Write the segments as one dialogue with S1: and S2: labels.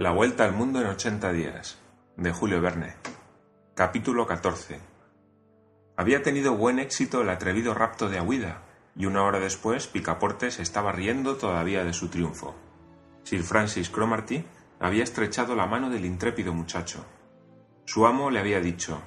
S1: La vuelta al mundo en 80 días, de Julio Verne. Capítulo 14. Había tenido buen éxito el atrevido rapto de Aguida, y una hora después Picaporte se estaba riendo todavía de su triunfo. Sir Francis Cromarty había estrechado la mano del intrépido muchacho. Su amo le había dicho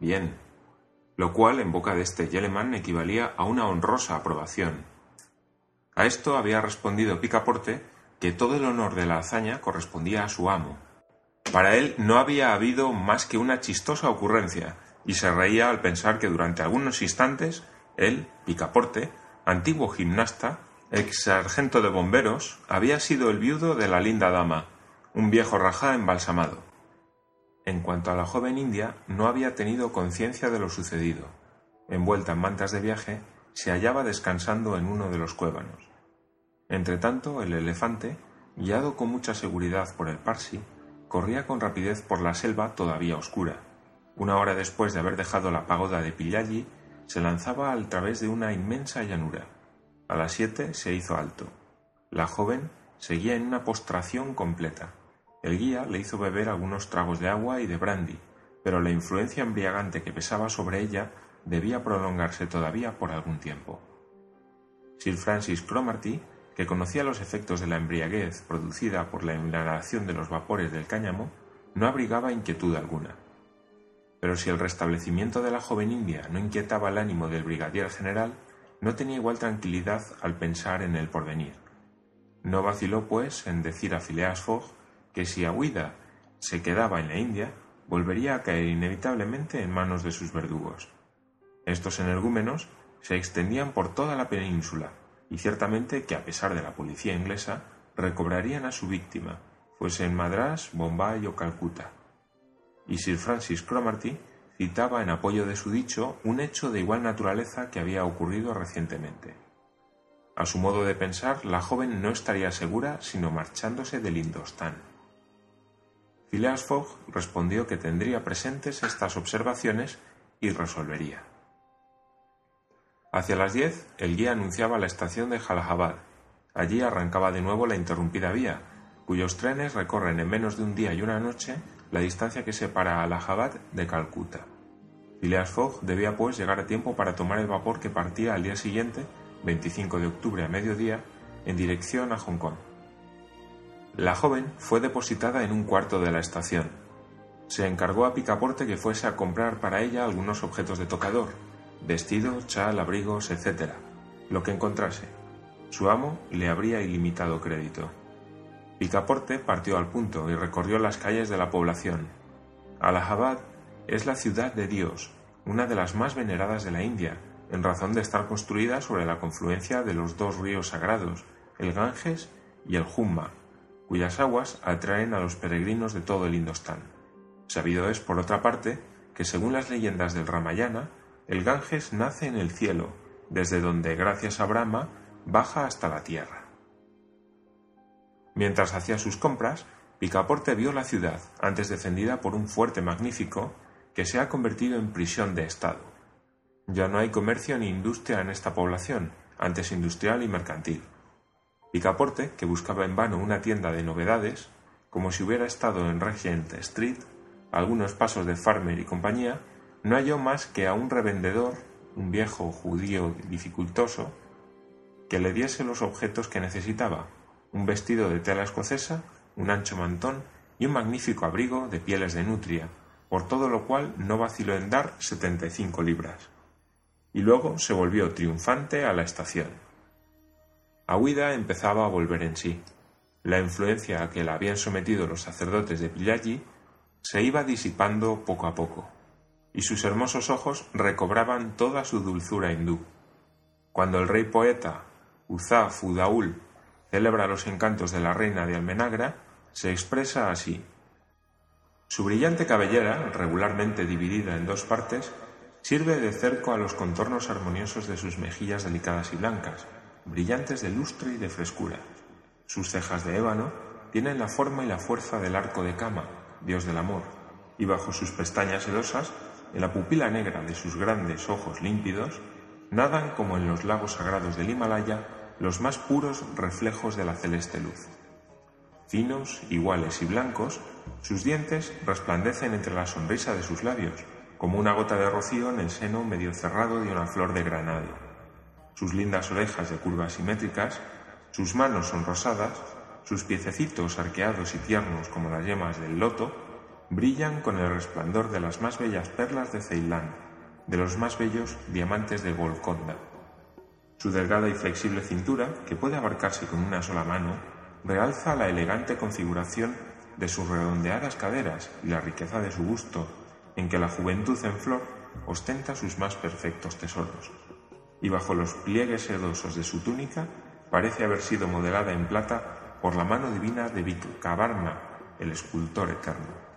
S1: Bien, lo cual en boca de este Yeleman equivalía a una honrosa aprobación. A esto había respondido Picaporte que todo el honor de la hazaña correspondía a su amo. Para él no había habido más que una chistosa ocurrencia, y se reía al pensar que durante algunos instantes él, Picaporte, antiguo gimnasta, ex sargento de bomberos, había sido el viudo de la linda dama, un viejo rajá embalsamado. En cuanto a la joven india, no había tenido conciencia de lo sucedido. Envuelta en mantas de viaje, se hallaba descansando en uno de los cuévanos. Entretanto, el elefante, guiado con mucha seguridad por el Parsi, corría con rapidez por la selva todavía oscura. Una hora después de haber dejado la pagoda de Pillaggi, se lanzaba al través de una inmensa llanura. A las siete se hizo alto. La joven seguía en una postración completa. El guía le hizo beber algunos tragos de agua y de brandy, pero la influencia embriagante que pesaba sobre ella debía prolongarse todavía por algún tiempo. Sir Francis Cromarty, que conocía los efectos de la embriaguez producida por la inhalación de los vapores del cáñamo, no abrigaba inquietud alguna. Pero si el restablecimiento de la joven india no inquietaba el ánimo del brigadier general, no tenía igual tranquilidad al pensar en el porvenir. No vaciló, pues, en decir a Phileas Fogg que si Aguida se quedaba en la India, volvería a caer inevitablemente en manos de sus verdugos. Estos energúmenos se extendían por toda la península, y ciertamente que a pesar de la policía inglesa, recobrarían a su víctima, fuese en Madrás, Bombay o Calcuta. Y Sir Francis Cromarty citaba en apoyo de su dicho un hecho de igual naturaleza que había ocurrido recientemente. A su modo de pensar, la joven no estaría segura sino marchándose del Indostán. Phileas Fogg respondió que tendría presentes estas observaciones y resolvería. Hacia las diez, el guía anunciaba la estación de Jalalabad. Allí arrancaba de nuevo la interrumpida vía, cuyos trenes recorren en menos de un día y una noche la distancia que separa a Allahabad de Calcuta. Phileas Fogg debía pues llegar a tiempo para tomar el vapor que partía al día siguiente, 25 de octubre a mediodía, en dirección a Hong Kong. La joven fue depositada en un cuarto de la estación. Se encargó a Picaporte que fuese a comprar para ella algunos objetos de tocador, vestido, chal, abrigos, etc., lo que encontrase. Su amo le habría ilimitado crédito. Picaporte partió al punto y recorrió las calles de la población. Allahabad es la ciudad de Dios, una de las más veneradas de la India, en razón de estar construida sobre la confluencia de los dos ríos sagrados, el Ganges y el Jumma, cuyas aguas atraen a los peregrinos de todo el Indostán. Sabido es, por otra parte, que según las leyendas del Ramayana, el Ganges nace en el cielo, desde donde, gracias a Brahma, baja hasta la tierra. Mientras hacía sus compras, Picaporte vio la ciudad, antes defendida por un fuerte magnífico, que se ha convertido en prisión de Estado. Ya no hay comercio ni industria en esta población, antes industrial y mercantil. Picaporte, que buscaba en vano una tienda de novedades, como si hubiera estado en Regent Street, algunos pasos de Farmer y compañía, no halló más que a un revendedor, un viejo judío dificultoso, que le diese los objetos que necesitaba, un vestido de tela escocesa, un ancho mantón y un magnífico abrigo de pieles de nutria, por todo lo cual no vaciló en dar setenta y cinco libras. Y luego se volvió triunfante a la estación. Aguida empezaba a volver en sí. La influencia a que la habían sometido los sacerdotes de Pillaggi se iba disipando poco a poco, y sus hermosos ojos recobraban toda su dulzura hindú. Cuando el rey poeta Uzá Fudaul celebra los encantos de la reina de Almenagra, se expresa así. Su brillante cabellera, regularmente dividida en dos partes, sirve de cerco a los contornos armoniosos de sus mejillas delicadas y blancas, brillantes de lustre y de frescura. Sus cejas de ébano tienen la forma y la fuerza del arco de Kama, dios del amor, y bajo sus pestañas sedosas, en la pupila negra de sus grandes ojos límpidos, nadan como en los lagos sagrados del Himalaya los más puros reflejos de la celeste luz. Finos, iguales y blancos, sus dientes resplandecen entre la sonrisa de sus labios, como una gota de rocío en el seno medio cerrado de una flor de granado. Sus lindas orejas de curvas simétricas, sus manos son rosadas, sus piececitos arqueados y tiernos como las yemas del loto, brillan con el resplandor de las más bellas perlas de Ceilán, de los más bellos diamantes de Golconda. Su delgada y flexible cintura, que puede abarcarse con una sola mano, realza la elegante configuración de sus redondeadas caderas y la riqueza de su busto, en que la juventud en flor ostenta sus más perfectos tesoros. Y bajo los pliegues sedosos de su túnica parece haber sido modelada en plata por la mano divina de Vikavarma, el escultor eterno.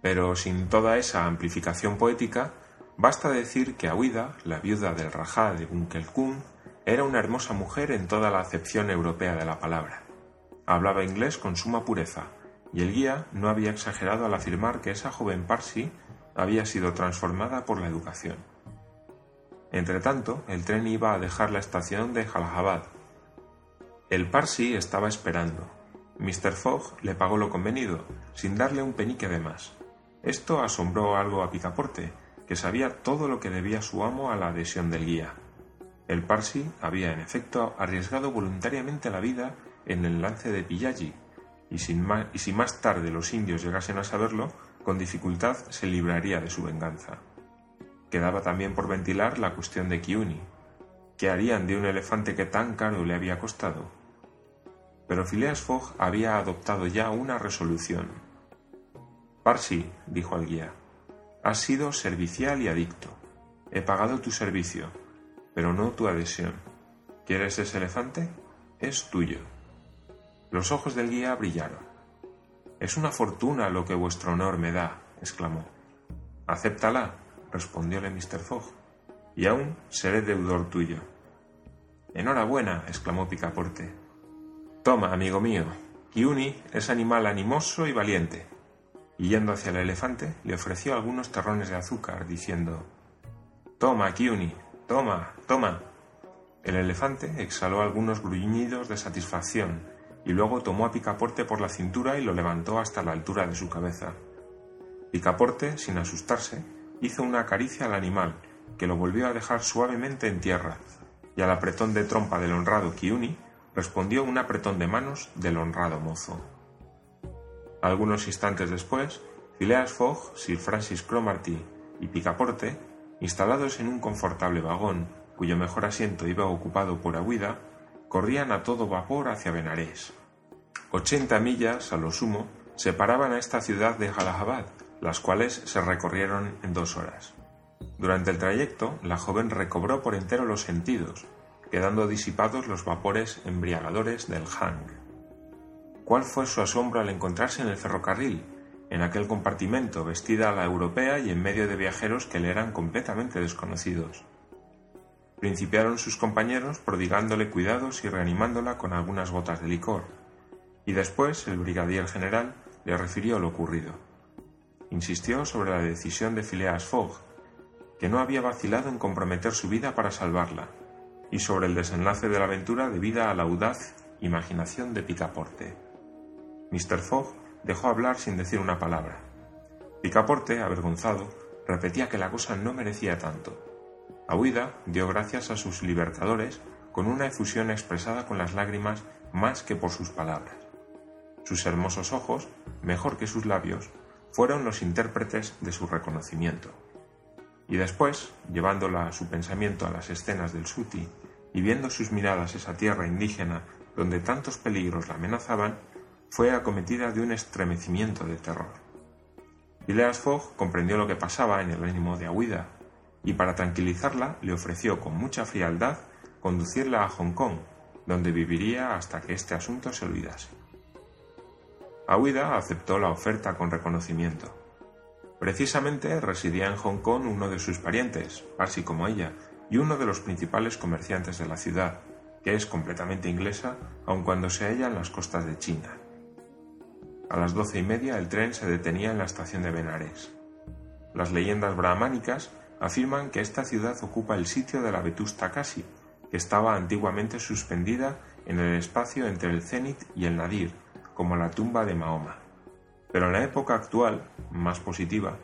S1: Pero sin toda esa amplificación poética, basta decir que Aouida, la viuda del Rajá de Bunkelkund, era una hermosa mujer en toda la acepción europea de la palabra. Hablaba inglés con suma pureza, y el guía no había exagerado al afirmar que esa joven Parsi había sido transformada por la educación. Entretanto, el tren iba a dejar la estación de Jallahabad. El Parsi estaba esperando. Mr. Fogg le pagó lo convenido, sin darle un penique de más. Esto asombró algo a Picaporte, que sabía todo lo que debía su amo a la adhesión del guía. El Parsi había, en efecto, arriesgado voluntariamente la vida en el lance de Pillaji, y, sin más, y si más tarde los indios llegasen a saberlo, con dificultad se libraría de su venganza. Quedaba también por ventilar la cuestión de Kiuni. ¿Qué harían de un elefante que tan caro le había costado? Pero Phileas Fogg había adoptado ya una resolución. Parsi, dijo al guía, has sido servicial y adicto. He pagado tu servicio, pero no tu adhesión. ¿Quieres ese elefante? Es tuyo. Los ojos del guía brillaron. Es una fortuna lo que vuestro honor me da, exclamó. Acéptala, respondióle Mr. Fogg, y aún seré deudor tuyo. Enhorabuena, exclamó Picaporte. Toma, amigo mío. Kiuni es animal animoso y valiente. Y yendo hacia el elefante, le ofreció algunos terrones de azúcar, diciendo Toma, Kiuni, Toma, toma. El elefante exhaló algunos gruñidos de satisfacción y luego tomó a Picaporte por la cintura y lo levantó hasta la altura de su cabeza. Picaporte, sin asustarse, hizo una caricia al animal, que lo volvió a dejar suavemente en tierra, y al apretón de trompa del honrado Kiuni respondió un apretón de manos del honrado mozo. Algunos instantes después, Phileas Fogg, Sir Francis Cromarty y Picaporte instalados en un confortable vagón, cuyo mejor asiento iba ocupado por Aguida, corrían a todo vapor hacia Benarés. Ochenta millas, a lo sumo, separaban a esta ciudad de Jallahabad, las cuales se recorrieron en dos horas. Durante el trayecto, la joven recobró por entero los sentidos, quedando disipados los vapores embriagadores del Hang. ¿Cuál fue su asombro al encontrarse en el ferrocarril, en aquel compartimento vestida a la europea y en medio de viajeros que le eran completamente desconocidos. Principiaron sus compañeros prodigándole cuidados y reanimándola con algunas gotas de licor, y después el brigadier general le refirió lo ocurrido. Insistió sobre la decisión de Phileas Fogg, que no había vacilado en comprometer su vida para salvarla, y sobre el desenlace de la aventura debida a la audaz imaginación de Picaporte. Mr. Fogg dejó hablar sin decir una palabra. Picaporte, avergonzado, repetía que la cosa no merecía tanto. Ahuida dio gracias a sus libertadores con una efusión expresada con las lágrimas más que por sus palabras. Sus hermosos ojos, mejor que sus labios, fueron los intérpretes de su reconocimiento. Y después, llevándola su pensamiento a las escenas del Suti y viendo sus miradas esa tierra indígena donde tantos peligros la amenazaban, fue acometida de un estremecimiento de terror. Phileas Fogg comprendió lo que pasaba en el ánimo de Aouida y para tranquilizarla le ofreció con mucha frialdad conducirla a Hong Kong, donde viviría hasta que este asunto se olvidase. Aouida aceptó la oferta con reconocimiento. Precisamente residía en Hong Kong uno de sus parientes, así como ella, y uno de los principales comerciantes de la ciudad, que es completamente inglesa, aun cuando se halla en las costas de China. A las doce y media el tren se detenía en la estación de Benares. Las leyendas brahmánicas afirman que esta ciudad ocupa el sitio de la Vetusta Casi, que estaba antiguamente suspendida en el espacio entre el cenit y el nadir, como la tumba de Mahoma. Pero en la época actual, más positiva,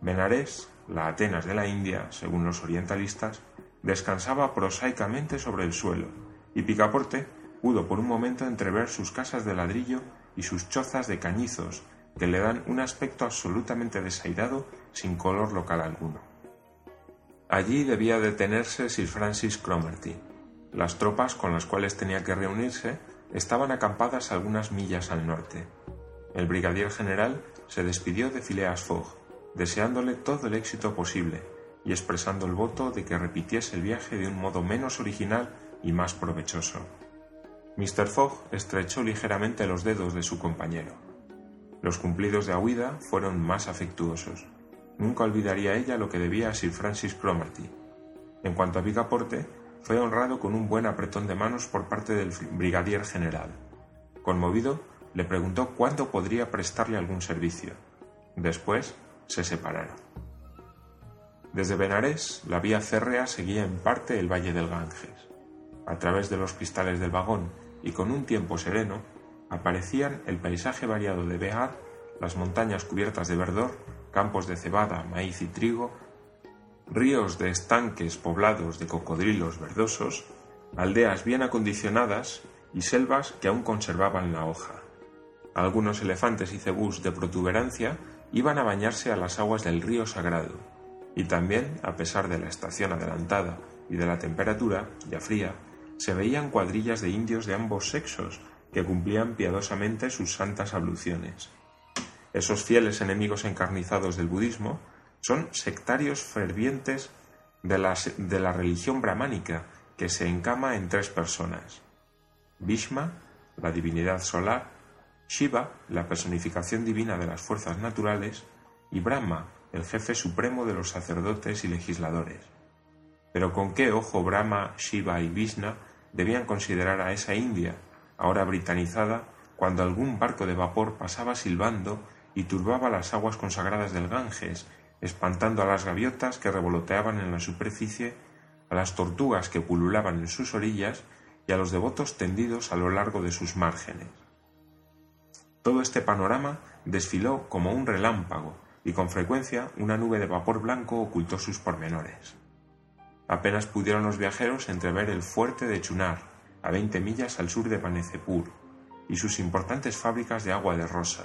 S1: Benares, la Atenas de la India, según los orientalistas, descansaba prosaicamente sobre el suelo, y Picaporte pudo por un momento entrever sus casas de ladrillo y sus chozas de cañizos, que le dan un aspecto absolutamente desairado sin color local alguno. Allí debía detenerse Sir Francis Cromarty. Las tropas con las cuales tenía que reunirse estaban acampadas algunas millas al norte. El brigadier general se despidió de Phileas Fogg, deseándole todo el éxito posible y expresando el voto de que repitiese el viaje de un modo menos original y más provechoso. Mr. Fogg estrechó ligeramente los dedos de su compañero. Los cumplidos de Aouida fueron más afectuosos. Nunca olvidaría ella lo que debía a Sir Francis Cromarty. En cuanto a Picaporte, fue honrado con un buen apretón de manos por parte del brigadier general. Conmovido, le preguntó cuándo podría prestarle algún servicio. Después se separaron. Desde Benarés, la vía férrea seguía en parte el valle del Ganges. A través de los cristales del vagón y con un tiempo sereno, aparecían el paisaje variado de Behar, las montañas cubiertas de verdor, campos de cebada, maíz y trigo, ríos de estanques poblados de cocodrilos verdosos, aldeas bien acondicionadas y selvas que aún conservaban la hoja. Algunos elefantes y cebús de protuberancia iban a bañarse a las aguas del río sagrado, y también, a pesar de la estación adelantada y de la temperatura ya fría, se veían cuadrillas de indios de ambos sexos que cumplían piadosamente sus santas abluciones. Esos fieles enemigos encarnizados del budismo son sectarios fervientes de la, de la religión brahmánica que se encama en tres personas. Bhishma, la divinidad solar, Shiva, la personificación divina de las fuerzas naturales, y Brahma, el jefe supremo de los sacerdotes y legisladores. Pero con qué ojo Brahma, Shiva y Vishna debían considerar a esa India, ahora britanizada, cuando algún barco de vapor pasaba silbando y turbaba las aguas consagradas del Ganges, espantando a las gaviotas que revoloteaban en la superficie, a las tortugas que pululaban en sus orillas y a los devotos tendidos a lo largo de sus márgenes. Todo este panorama desfiló como un relámpago y con frecuencia una nube de vapor blanco ocultó sus pormenores. Apenas pudieron los viajeros entrever el fuerte de Chunar, a veinte millas al sur de Panecepur, y sus importantes fábricas de agua de rosa,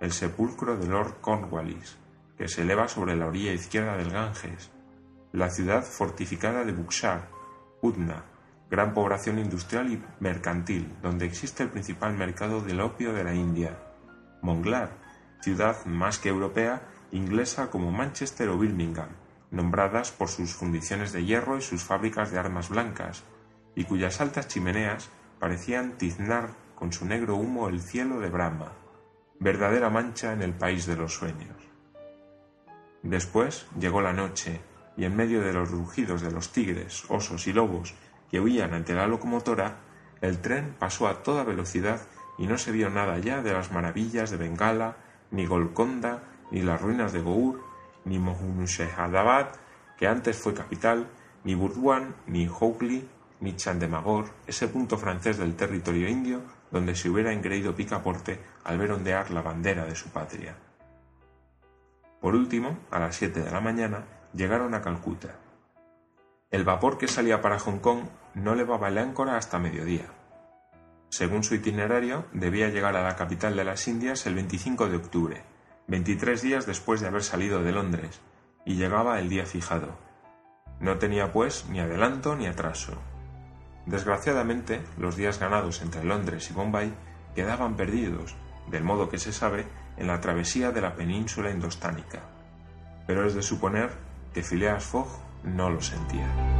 S1: el sepulcro de Lord Cornwallis, que se eleva sobre la orilla izquierda del Ganges, la ciudad fortificada de Buxar, Utna, gran población industrial y mercantil, donde existe el principal mercado del opio de la India. Monglar, ciudad más que europea, inglesa como Manchester o Birmingham, nombradas por sus fundiciones de hierro y sus fábricas de armas blancas, y cuyas altas chimeneas parecían tiznar con su negro humo el cielo de Brahma, verdadera mancha en el país de los sueños. Después llegó la noche, y en medio de los rugidos de los tigres, osos y lobos que huían ante la locomotora, el tren pasó a toda velocidad y no se vio nada ya de las maravillas de Bengala, ni Golconda, ni las ruinas de Gour, ni Mohunushehadabad, que antes fue capital, ni Burdwan, ni Hougli, ni Chandemagor, ese punto francés del territorio indio donde se hubiera engreído Picaporte al ver ondear la bandera de su patria. Por último, a las siete de la mañana, llegaron a Calcuta, el vapor que salía para Hong Kong no levaba el áncora hasta mediodía. Según su itinerario, debía llegar a la capital de las Indias el 25 de octubre, 23 días después de haber salido de Londres, y llegaba el día fijado. No tenía, pues, ni adelanto ni atraso. Desgraciadamente, los días ganados entre Londres y Bombay quedaban perdidos, del modo que se sabe, en la travesía de la península indostánica. Pero es de suponer que Phileas Fogg no lo sentía.